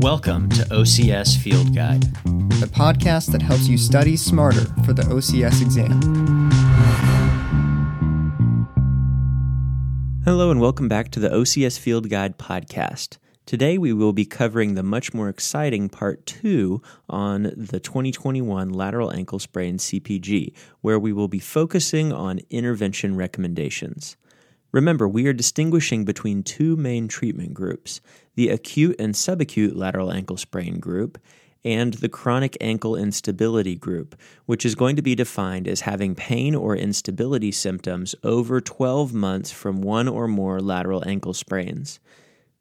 Welcome to OCS Field Guide, the podcast that helps you study smarter for the OCS exam. Hello, and welcome back to the OCS Field Guide podcast. Today, we will be covering the much more exciting part two on the 2021 lateral ankle sprain CPG, where we will be focusing on intervention recommendations. Remember, we are distinguishing between two main treatment groups the acute and subacute lateral ankle sprain group, and the chronic ankle instability group, which is going to be defined as having pain or instability symptoms over 12 months from one or more lateral ankle sprains.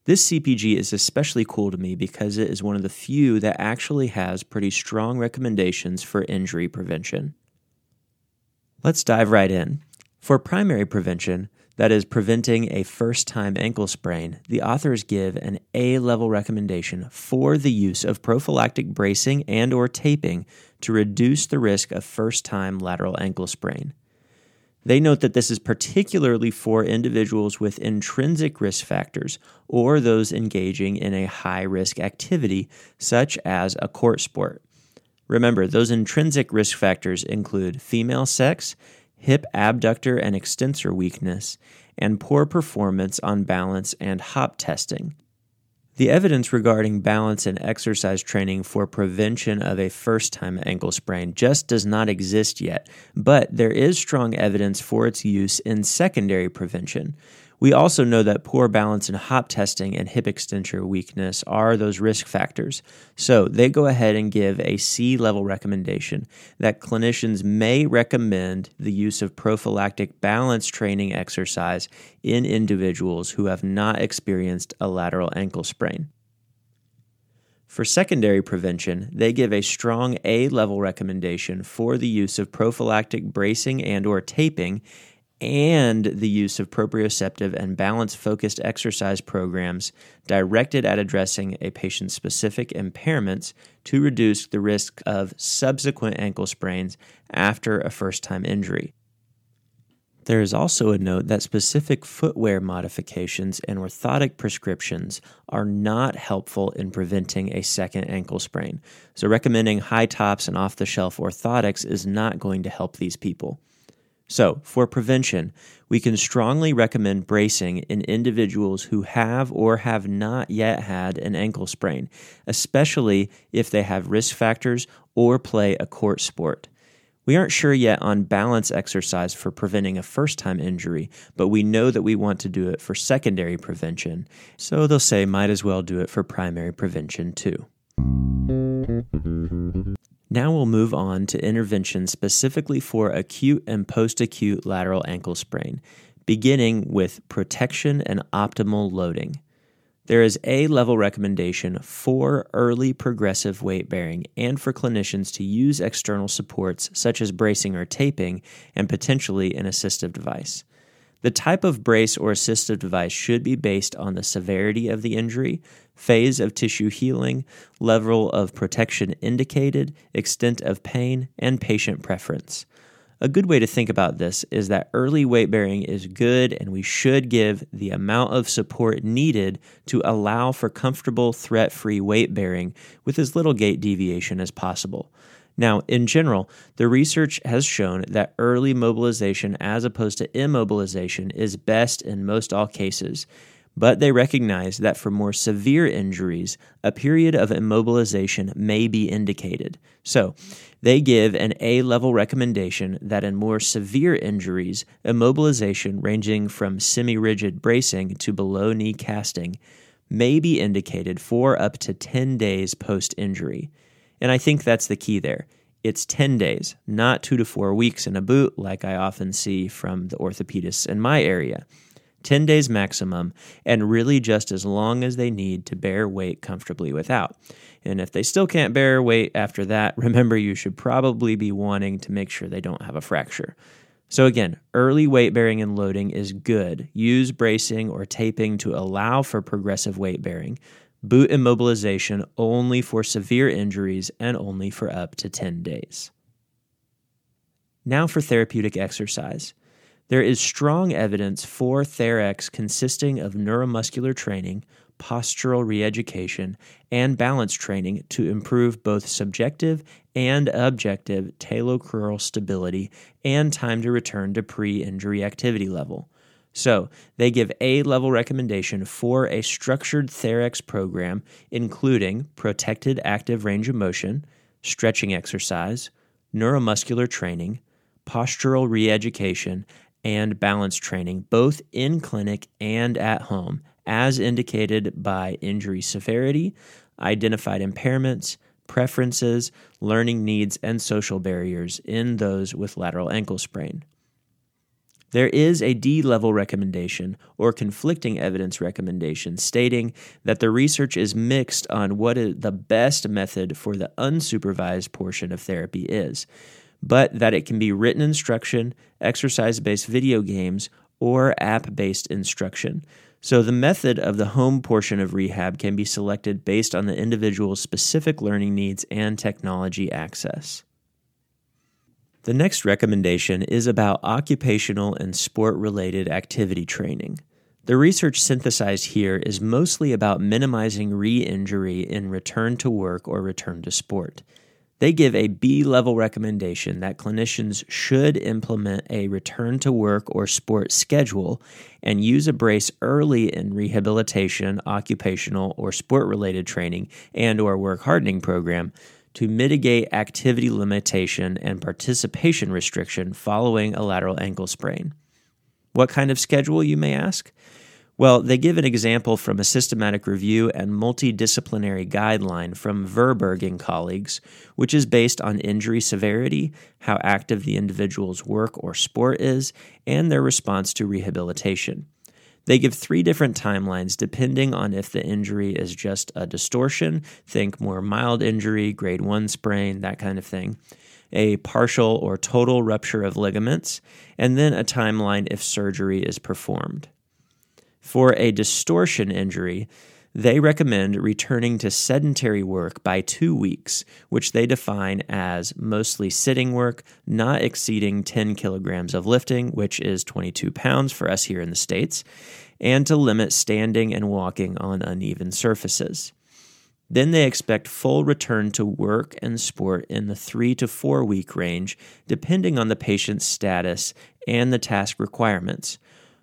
This CPG is especially cool to me because it is one of the few that actually has pretty strong recommendations for injury prevention. Let's dive right in. For primary prevention, that is preventing a first time ankle sprain, the authors give an A level recommendation for the use of prophylactic bracing and or taping to reduce the risk of first time lateral ankle sprain. They note that this is particularly for individuals with intrinsic risk factors or those engaging in a high risk activity such as a court sport. Remember, those intrinsic risk factors include female sex, hip abductor and extensor weakness, and poor performance on balance and hop testing. The evidence regarding balance and exercise training for prevention of a first time ankle sprain just does not exist yet, but there is strong evidence for its use in secondary prevention. We also know that poor balance and hop testing and hip extensor weakness are those risk factors. So they go ahead and give a C level recommendation that clinicians may recommend the use of prophylactic balance training exercise in individuals who have not experienced a lateral ankle sprain. For secondary prevention, they give a strong A level recommendation for the use of prophylactic bracing and or taping and the use of proprioceptive and balance focused exercise programs directed at addressing a patient's specific impairments to reduce the risk of subsequent ankle sprains after a first time injury. There is also a note that specific footwear modifications and orthotic prescriptions are not helpful in preventing a second ankle sprain. So, recommending high tops and off the shelf orthotics is not going to help these people. So, for prevention, we can strongly recommend bracing in individuals who have or have not yet had an ankle sprain, especially if they have risk factors or play a court sport. We aren't sure yet on balance exercise for preventing a first time injury, but we know that we want to do it for secondary prevention, so they'll say might as well do it for primary prevention too. Now we'll move on to intervention specifically for acute and post acute lateral ankle sprain, beginning with protection and optimal loading. There is a level recommendation for early progressive weight bearing and for clinicians to use external supports such as bracing or taping and potentially an assistive device. The type of brace or assistive device should be based on the severity of the injury, phase of tissue healing, level of protection indicated, extent of pain, and patient preference. A good way to think about this is that early weight bearing is good and we should give the amount of support needed to allow for comfortable, threat free weight bearing with as little gait deviation as possible. Now, in general, the research has shown that early mobilization as opposed to immobilization is best in most all cases but they recognize that for more severe injuries, a period of immobilization may be indicated. So, they give an A level recommendation that in more severe injuries, immobilization ranging from semi rigid bracing to below knee casting may be indicated for up to 10 days post injury. And I think that's the key there. It's 10 days, not two to four weeks in a boot like I often see from the orthopedists in my area. 10 days maximum, and really just as long as they need to bear weight comfortably without. And if they still can't bear weight after that, remember you should probably be wanting to make sure they don't have a fracture. So, again, early weight bearing and loading is good. Use bracing or taping to allow for progressive weight bearing. Boot immobilization only for severe injuries and only for up to 10 days. Now for therapeutic exercise. There is strong evidence for TheraX consisting of neuromuscular training, postural reeducation, and balance training to improve both subjective and objective talocrural stability and time to return to pre injury activity level. So, they give A level recommendation for a structured Therex program, including protected active range of motion, stretching exercise, neuromuscular training, postural reeducation, and balance training, both in clinic and at home, as indicated by injury severity, identified impairments, preferences, learning needs, and social barriers in those with lateral ankle sprain. There is a D level recommendation or conflicting evidence recommendation stating that the research is mixed on what the best method for the unsupervised portion of therapy is, but that it can be written instruction, exercise based video games, or app based instruction. So, the method of the home portion of rehab can be selected based on the individual's specific learning needs and technology access. The next recommendation is about occupational and sport related activity training. The research synthesized here is mostly about minimizing re injury in return to work or return to sport. They give a B level recommendation that clinicians should implement a return to work or sport schedule and use a brace early in rehabilitation, occupational or sport related training and or work hardening program to mitigate activity limitation and participation restriction following a lateral ankle sprain. What kind of schedule, you may ask? Well, they give an example from a systematic review and multidisciplinary guideline from Vuurberg and colleagues, which is based on injury severity, how active the individual's work or sport is, and their response to rehabilitation. They give three different timelines depending on if the injury is just a distortion, think more mild injury, grade 1 sprain, that kind of thing, a partial or total rupture of ligaments, and then a timeline if surgery is performed. For a distortion injury, they recommend returning to sedentary work by two weeks, which they define as mostly sitting work, not exceeding 10 kilograms of lifting, which is 22 pounds for us here in the States, and to limit standing and walking on uneven surfaces. Then they expect full return to work and sport in the three to four week range, depending on the patient's status and the task requirements.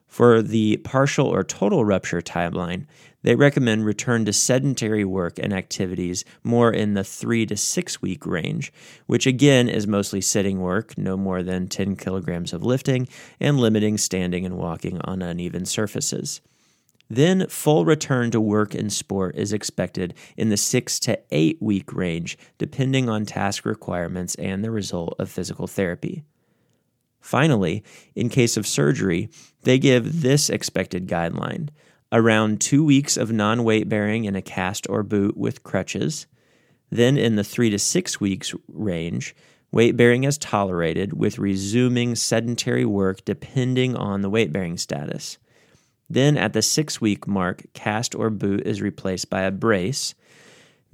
For the partial or total rupture timeline, they recommend return to sedentary work and activities more in the three to six week range, which again is mostly sitting work, no more than 10 kilograms of lifting, and limiting standing and walking on uneven surfaces. Then, full return to work and sport is expected in the six to eight week range, depending on task requirements and the result of physical therapy. Finally, in case of surgery, they give this expected guideline around two weeks of non weight bearing in a cast or boot with crutches. Then, in the three to six weeks range, weight bearing is tolerated with resuming sedentary work depending on the weight bearing status. Then, at the six week mark, cast or boot is replaced by a brace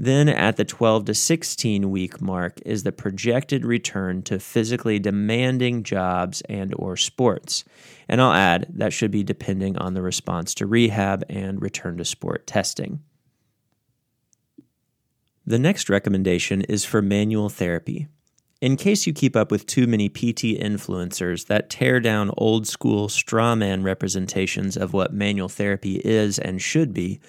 then at the 12 to 16 week mark is the projected return to physically demanding jobs and or sports. And I'll add that should be depending on the response to rehab and return to sport testing. The next recommendation is for manual therapy. In case you keep up with too many PT influencers that tear down old school straw man representations of what manual therapy is and should be,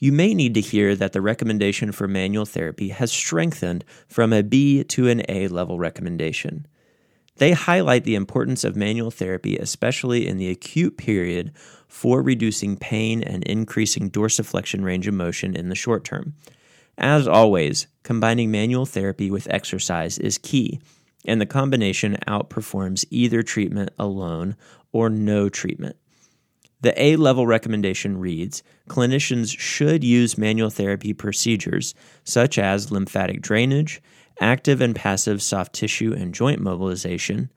you may need to hear that the recommendation for manual therapy has strengthened from a B to an A level recommendation. They highlight the importance of manual therapy, especially in the acute period, for reducing pain and increasing dorsiflexion range of motion in the short term. As always, combining manual therapy with exercise is key, and the combination outperforms either treatment alone or no treatment. The A level recommendation reads Clinicians should use manual therapy procedures such as lymphatic drainage, active and passive soft tissue and joint mobilization,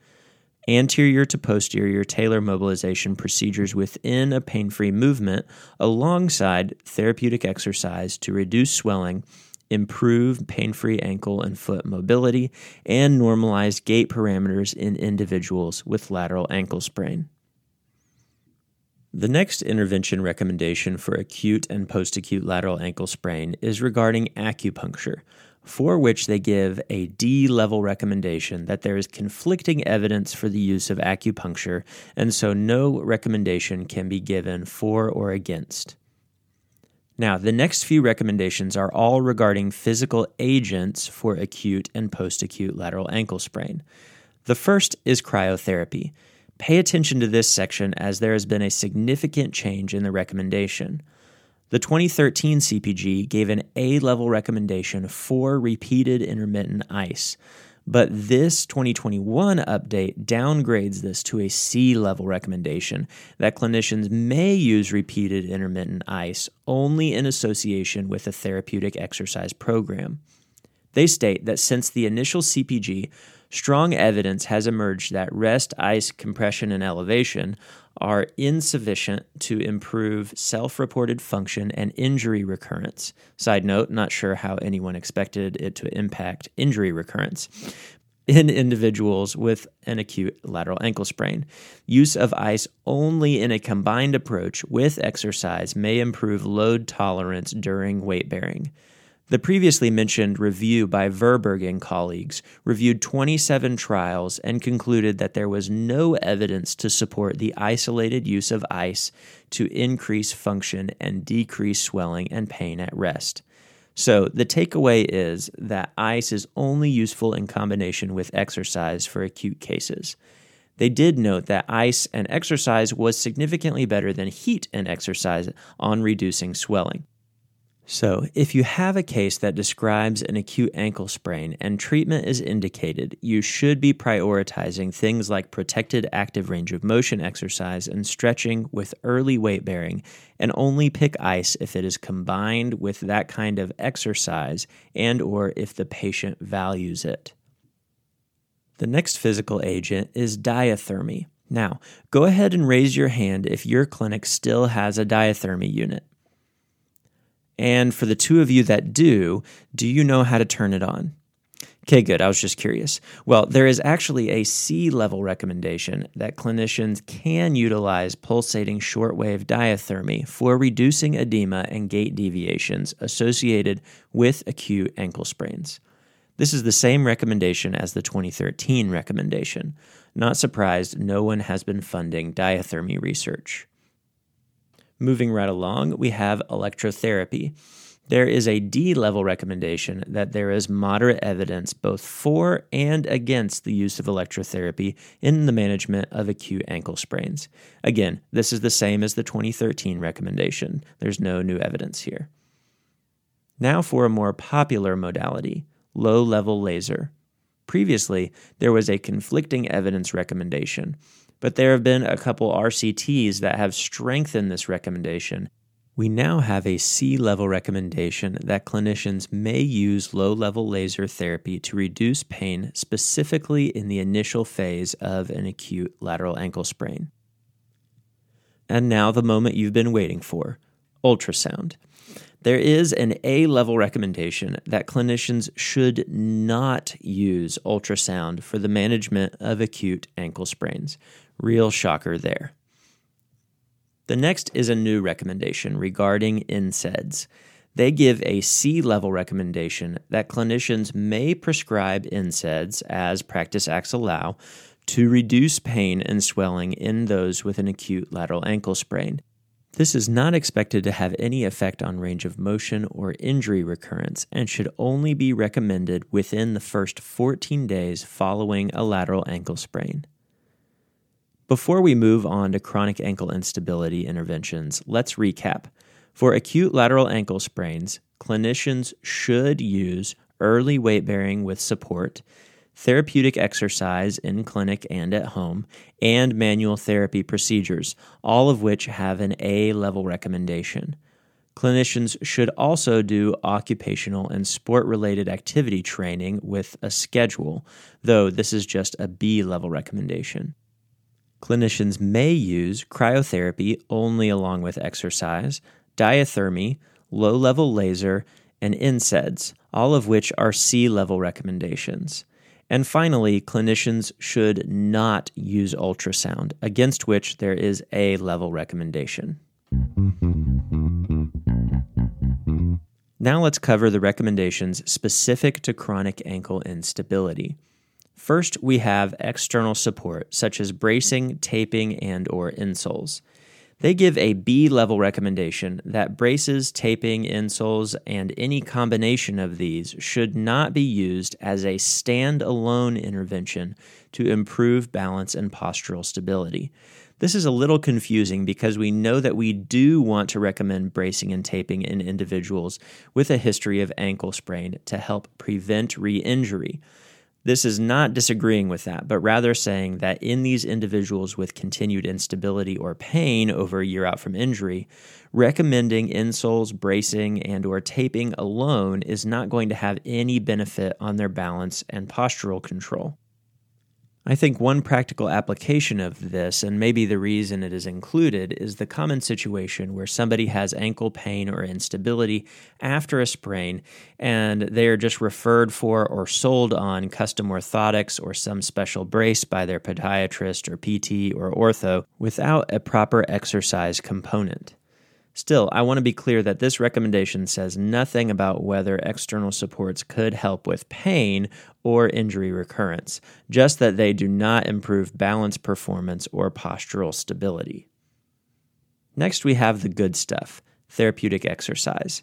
anterior to posterior talar mobilization procedures within a pain free movement alongside therapeutic exercise to reduce swelling, improve pain free ankle and foot mobility, and normalize gait parameters in individuals with lateral ankle sprain. The next intervention recommendation for acute and post acute lateral ankle sprain is regarding acupuncture, for which they give a D level recommendation that there is conflicting evidence for the use of acupuncture, and so no recommendation can be given for or against. Now, the next few recommendations are all regarding physical agents for acute and post acute lateral ankle sprain. The first is cryotherapy. Pay attention to this section as there has been a significant change in the recommendation. The 2013 CPG gave an A level recommendation for repeated intermittent ice, but this 2021 update downgrades this to a C level recommendation that clinicians may use repeated intermittent ice only in association with a therapeutic exercise program. They state that since the initial CPG, strong evidence has emerged that rest, ice, compression, and elevation are insufficient to improve self reported function and injury recurrence. Side note, not sure how anyone expected it to impact injury recurrence. In individuals with an acute lateral ankle sprain, use of ice only in a combined approach with exercise may improve load tolerance during weight bearing. The previously mentioned review by Vuurberg and colleagues reviewed 27 trials and concluded that there was no evidence to support the isolated use of ice to increase function and decrease swelling and pain at rest. So, the takeaway is that ice is only useful in combination with exercise for acute cases. They did note that ice and exercise was significantly better than heat and exercise on reducing swelling. So, if you have a case that describes an acute ankle sprain and treatment is indicated, you should be prioritizing things like protected active range of motion exercise and stretching with early weight bearing, and only pick ice if it is combined with that kind of exercise and or if the patient values it. The next physical agent is diathermy. Now, go ahead and raise your hand if your clinic still has a diathermy unit. And for the two of you that do, do you know how to turn it on? Okay, good. I was just curious. Well, there is actually a C level recommendation that clinicians can utilize pulsating shortwave diathermy for reducing edema and gait deviations associated with acute ankle sprains. This is the same recommendation as the 2013 recommendation. Not surprised, no one has been funding diathermy research. Moving right along, we have electrotherapy. There is a D level recommendation that there is moderate evidence both for and against the use of electrotherapy in the management of acute ankle sprains. Again, this is the same as the 2013 recommendation. There's no new evidence here. Now for a more popular modality low level laser. Previously, there was a conflicting evidence recommendation but there have been a couple RCTs that have strengthened this recommendation. We now have a C level recommendation that clinicians may use low level laser therapy to reduce pain, specifically in the initial phase of an acute lateral ankle sprain. And now, the moment you've been waiting for ultrasound. There is an A level recommendation that clinicians should not use ultrasound for the management of acute ankle sprains. Real shocker there. The next is a new recommendation regarding NSAIDs. They give a C level recommendation that clinicians may prescribe NSAIDs as practice acts allow to reduce pain and swelling in those with an acute lateral ankle sprain. This is not expected to have any effect on range of motion or injury recurrence and should only be recommended within the first 14 days following a lateral ankle sprain. Before we move on to chronic ankle instability interventions, let's recap. For acute lateral ankle sprains, clinicians should use early weight bearing with support, therapeutic exercise in clinic and at home, and manual therapy procedures, all of which have an A level recommendation. Clinicians should also do occupational and sport related activity training with a schedule, though this is just a B level recommendation. Clinicians may use cryotherapy only along with exercise, diathermy, low level laser, and NSAIDs, all of which are C level recommendations. And finally, clinicians should not use ultrasound, against which there is a level recommendation. Now let's cover the recommendations specific to chronic ankle instability. First, we have external support such as bracing, taping, and or insoles. They give a B level recommendation that braces, taping, insoles, and any combination of these should not be used as a stand-alone intervention to improve balance and postural stability. This is a little confusing because we know that we do want to recommend bracing and taping in individuals with a history of ankle sprain to help prevent re injury. This is not disagreeing with that, but rather saying that in these individuals with continued instability or pain over a year out from injury, recommending insoles, bracing, and or taping alone is not going to have any benefit on their balance and postural control. I think one practical application of this, and maybe the reason it is included, is the common situation where somebody has ankle pain or instability after a sprain and they are just referred for or sold on custom orthotics or some special brace by their podiatrist or PT or ortho without a proper exercise component. Still, I want to be clear that this recommendation says nothing about whether external supports could help with pain or injury recurrence, just that they do not improve balance performance or postural stability. Next, we have the good stuff therapeutic exercise.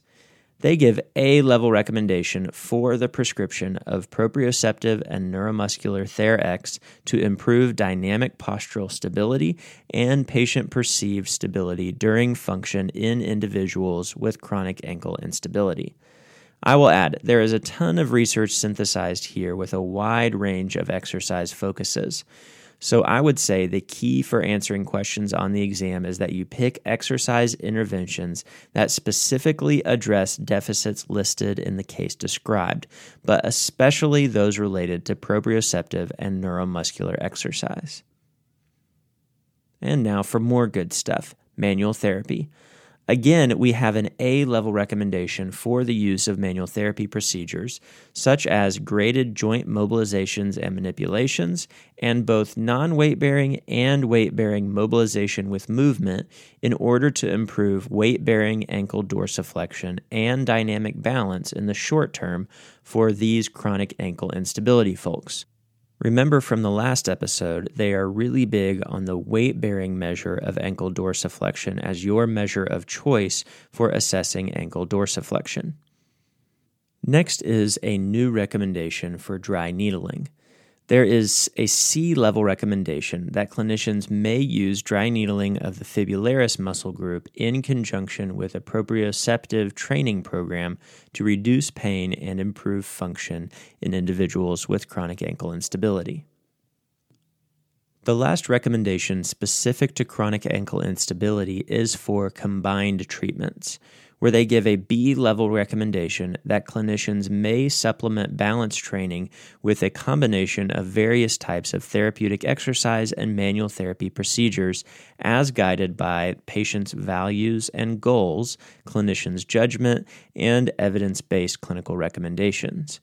They give A level recommendation for the prescription of proprioceptive and neuromuscular TheraX to improve dynamic postural stability and patient perceived stability during function in individuals with chronic ankle instability. I will add, there is a ton of research synthesized here with a wide range of exercise focuses. So I would say the key for answering questions on the exam is that you pick exercise interventions that specifically address deficits listed in the case described, but especially those related to proprioceptive and neuromuscular exercise. And now for more good stuff manual therapy. Again, we have an A level recommendation for the use of manual therapy procedures, such as graded joint mobilizations and manipulations, and both non weight bearing and weight bearing mobilization with movement in order to improve weight bearing ankle dorsiflexion and dynamic balance in the short term for these chronic ankle instability folks. Remember from the last episode, they are really big on the weight bearing measure of ankle dorsiflexion as your measure of choice for assessing ankle dorsiflexion. Next is a new recommendation for dry needling. There is a C level recommendation that clinicians may use dry needling of the fibularis muscle group in conjunction with a proprioceptive training program to reduce pain and improve function in individuals with chronic ankle instability. The last recommendation specific to chronic ankle instability is for combined treatments where they give a B level recommendation that clinicians may supplement balance training with a combination of various types of therapeutic exercise and manual therapy procedures as guided by patients' values and goals, clinicians' judgment, and evidence based clinical recommendations.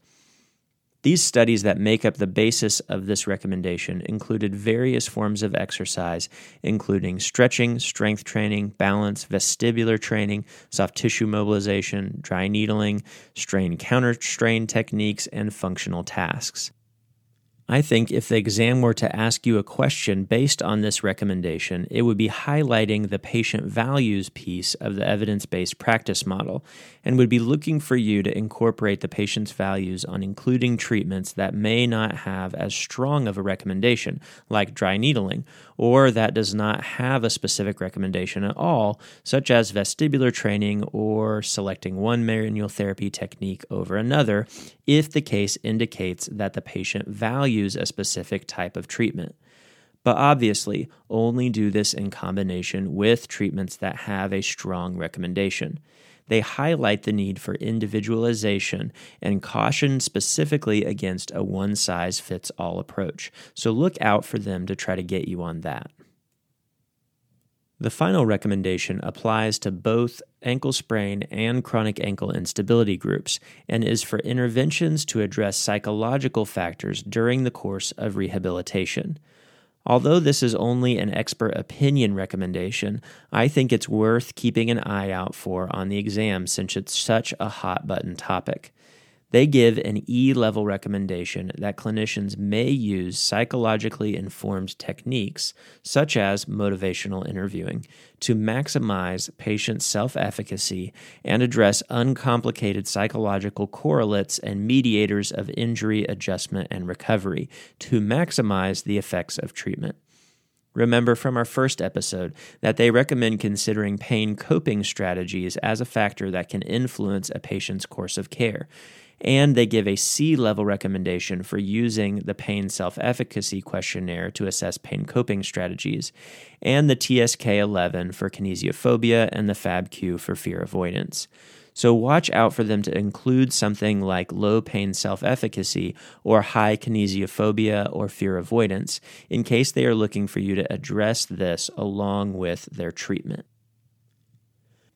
These studies that make up the basis of this recommendation included various forms of exercise, including stretching, strength training, balance, vestibular training, soft tissue mobilization, dry needling, strain counter strain techniques, and functional tasks. I think if the exam were to ask you a question based on this recommendation, it would be highlighting the patient values piece of the evidence based practice model and would be looking for you to incorporate the patient's values on including treatments that may not have as strong of a recommendation, like dry needling, or that does not have a specific recommendation at all, such as vestibular training or selecting one manual therapy technique over another, if the case indicates that the patient values use a specific type of treatment. But obviously, only do this in combination with treatments that have a strong recommendation. They highlight the need for individualization and caution specifically against a one size fits all approach. So look out for them to try to get you on that. The final recommendation applies to both ankle sprain and chronic ankle instability groups and is for interventions to address psychological factors during the course of rehabilitation. Although this is only an expert opinion recommendation, I think it's worth keeping an eye out for on the exam since it's such a hot button topic. They give an E level recommendation that clinicians may use psychologically informed techniques, such as motivational interviewing, to maximize patient self efficacy and address uncomplicated psychological correlates and mediators of injury adjustment and recovery to maximize the effects of treatment. Remember from our first episode that they recommend considering pain coping strategies as a factor that can influence a patient's course of care and they give a C level recommendation for using the pain self efficacy questionnaire to assess pain coping strategies, and the TSK 11 for kinesiophobia and the FAB-Q for fear avoidance. So watch out for them to include something like low pain self efficacy or high kinesiophobia or fear avoidance in case they are looking for you to address this along with their treatment.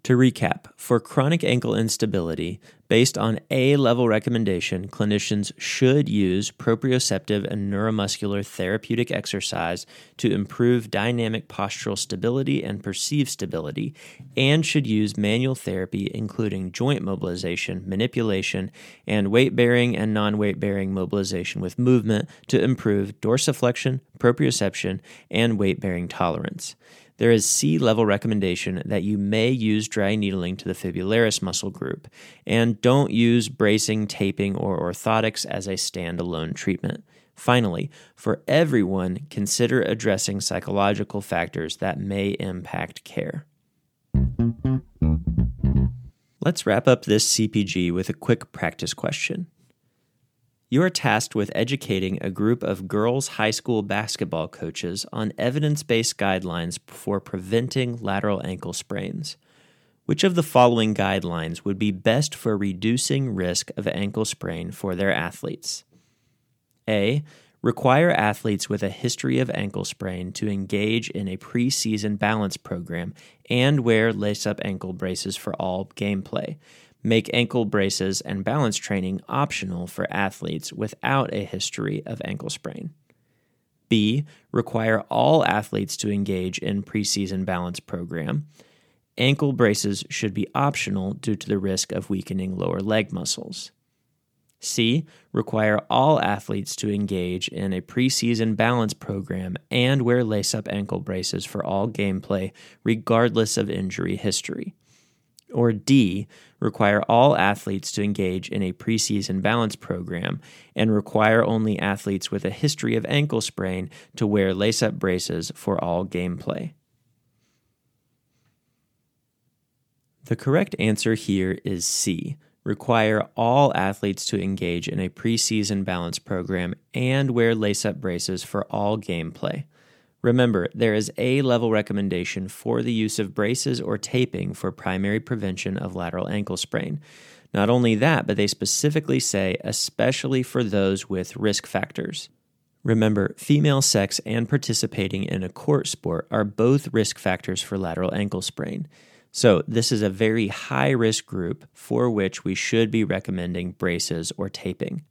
To recap, for chronic ankle instability, based on A level recommendation, clinicians should use proprioceptive and neuromuscular therapeutic exercise to improve dynamic postural stability and perceived stability, and should use manual therapy, including joint mobilization, manipulation, and weight bearing and non weight bearing mobilization with movement to improve dorsiflexion, proprioception, and weight bearing tolerance there is C level recommendation that you may use dry needling to the fibularis muscle group, and don't use bracing, taping, or orthotics as a standalone treatment. Finally, for everyone, consider addressing psychological factors that may impact care. Let's wrap up this CPG with a quick practice question. You are tasked with educating a group of girls' high school basketball coaches on evidence based guidelines for preventing lateral ankle sprains. Which of the following guidelines would be best for reducing risk of ankle sprain for their athletes? A. Require athletes with a history of ankle sprain to engage in a preseason balance program and wear lace up ankle braces for all gameplay make ankle braces and balance training optional for athletes without a history of ankle sprain. B. Require all athletes to engage in preseason balance program. Ankle braces should be optional due to the risk of weakening lower leg muscles. C. Require all athletes to engage in a preseason balance program and wear lace up ankle braces for all gameplay, regardless of injury history. Or D, require all athletes to engage in a preseason balance program and require only athletes with a history of ankle sprain to wear lace up braces for all gameplay. The correct answer here is C. Require all athletes to engage in a preseason balance program and wear lace up braces for all gameplay. Remember, there is a level recommendation for the use of braces or taping for primary prevention of lateral ankle sprain. Not only that, but they specifically say, especially for those with risk factors. Remember, female sex and participating in a court sport are both risk factors for lateral ankle sprain. So, this is a very high risk group for which we should be recommending braces or taping.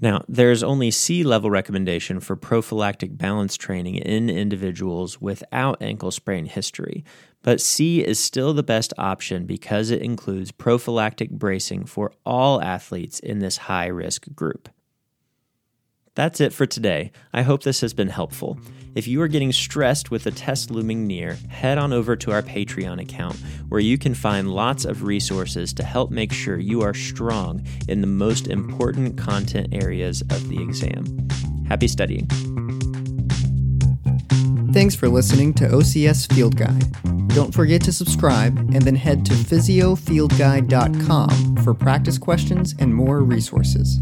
Now, there's only C level recommendation for prophylactic balance training in individuals without ankle sprain history, but C is still the best option because it includes prophylactic bracing for all athletes in this high risk group. That's it for today. I hope this has been helpful. If you are getting stressed with the test looming near, head on over to our Patreon account where you can find lots of resources to help make sure you are strong in the most important content areas of the exam. Happy studying. Thanks for listening to OCS Field Guide. Don't forget to subscribe and then head to physiofieldguide.com for practice questions and more resources.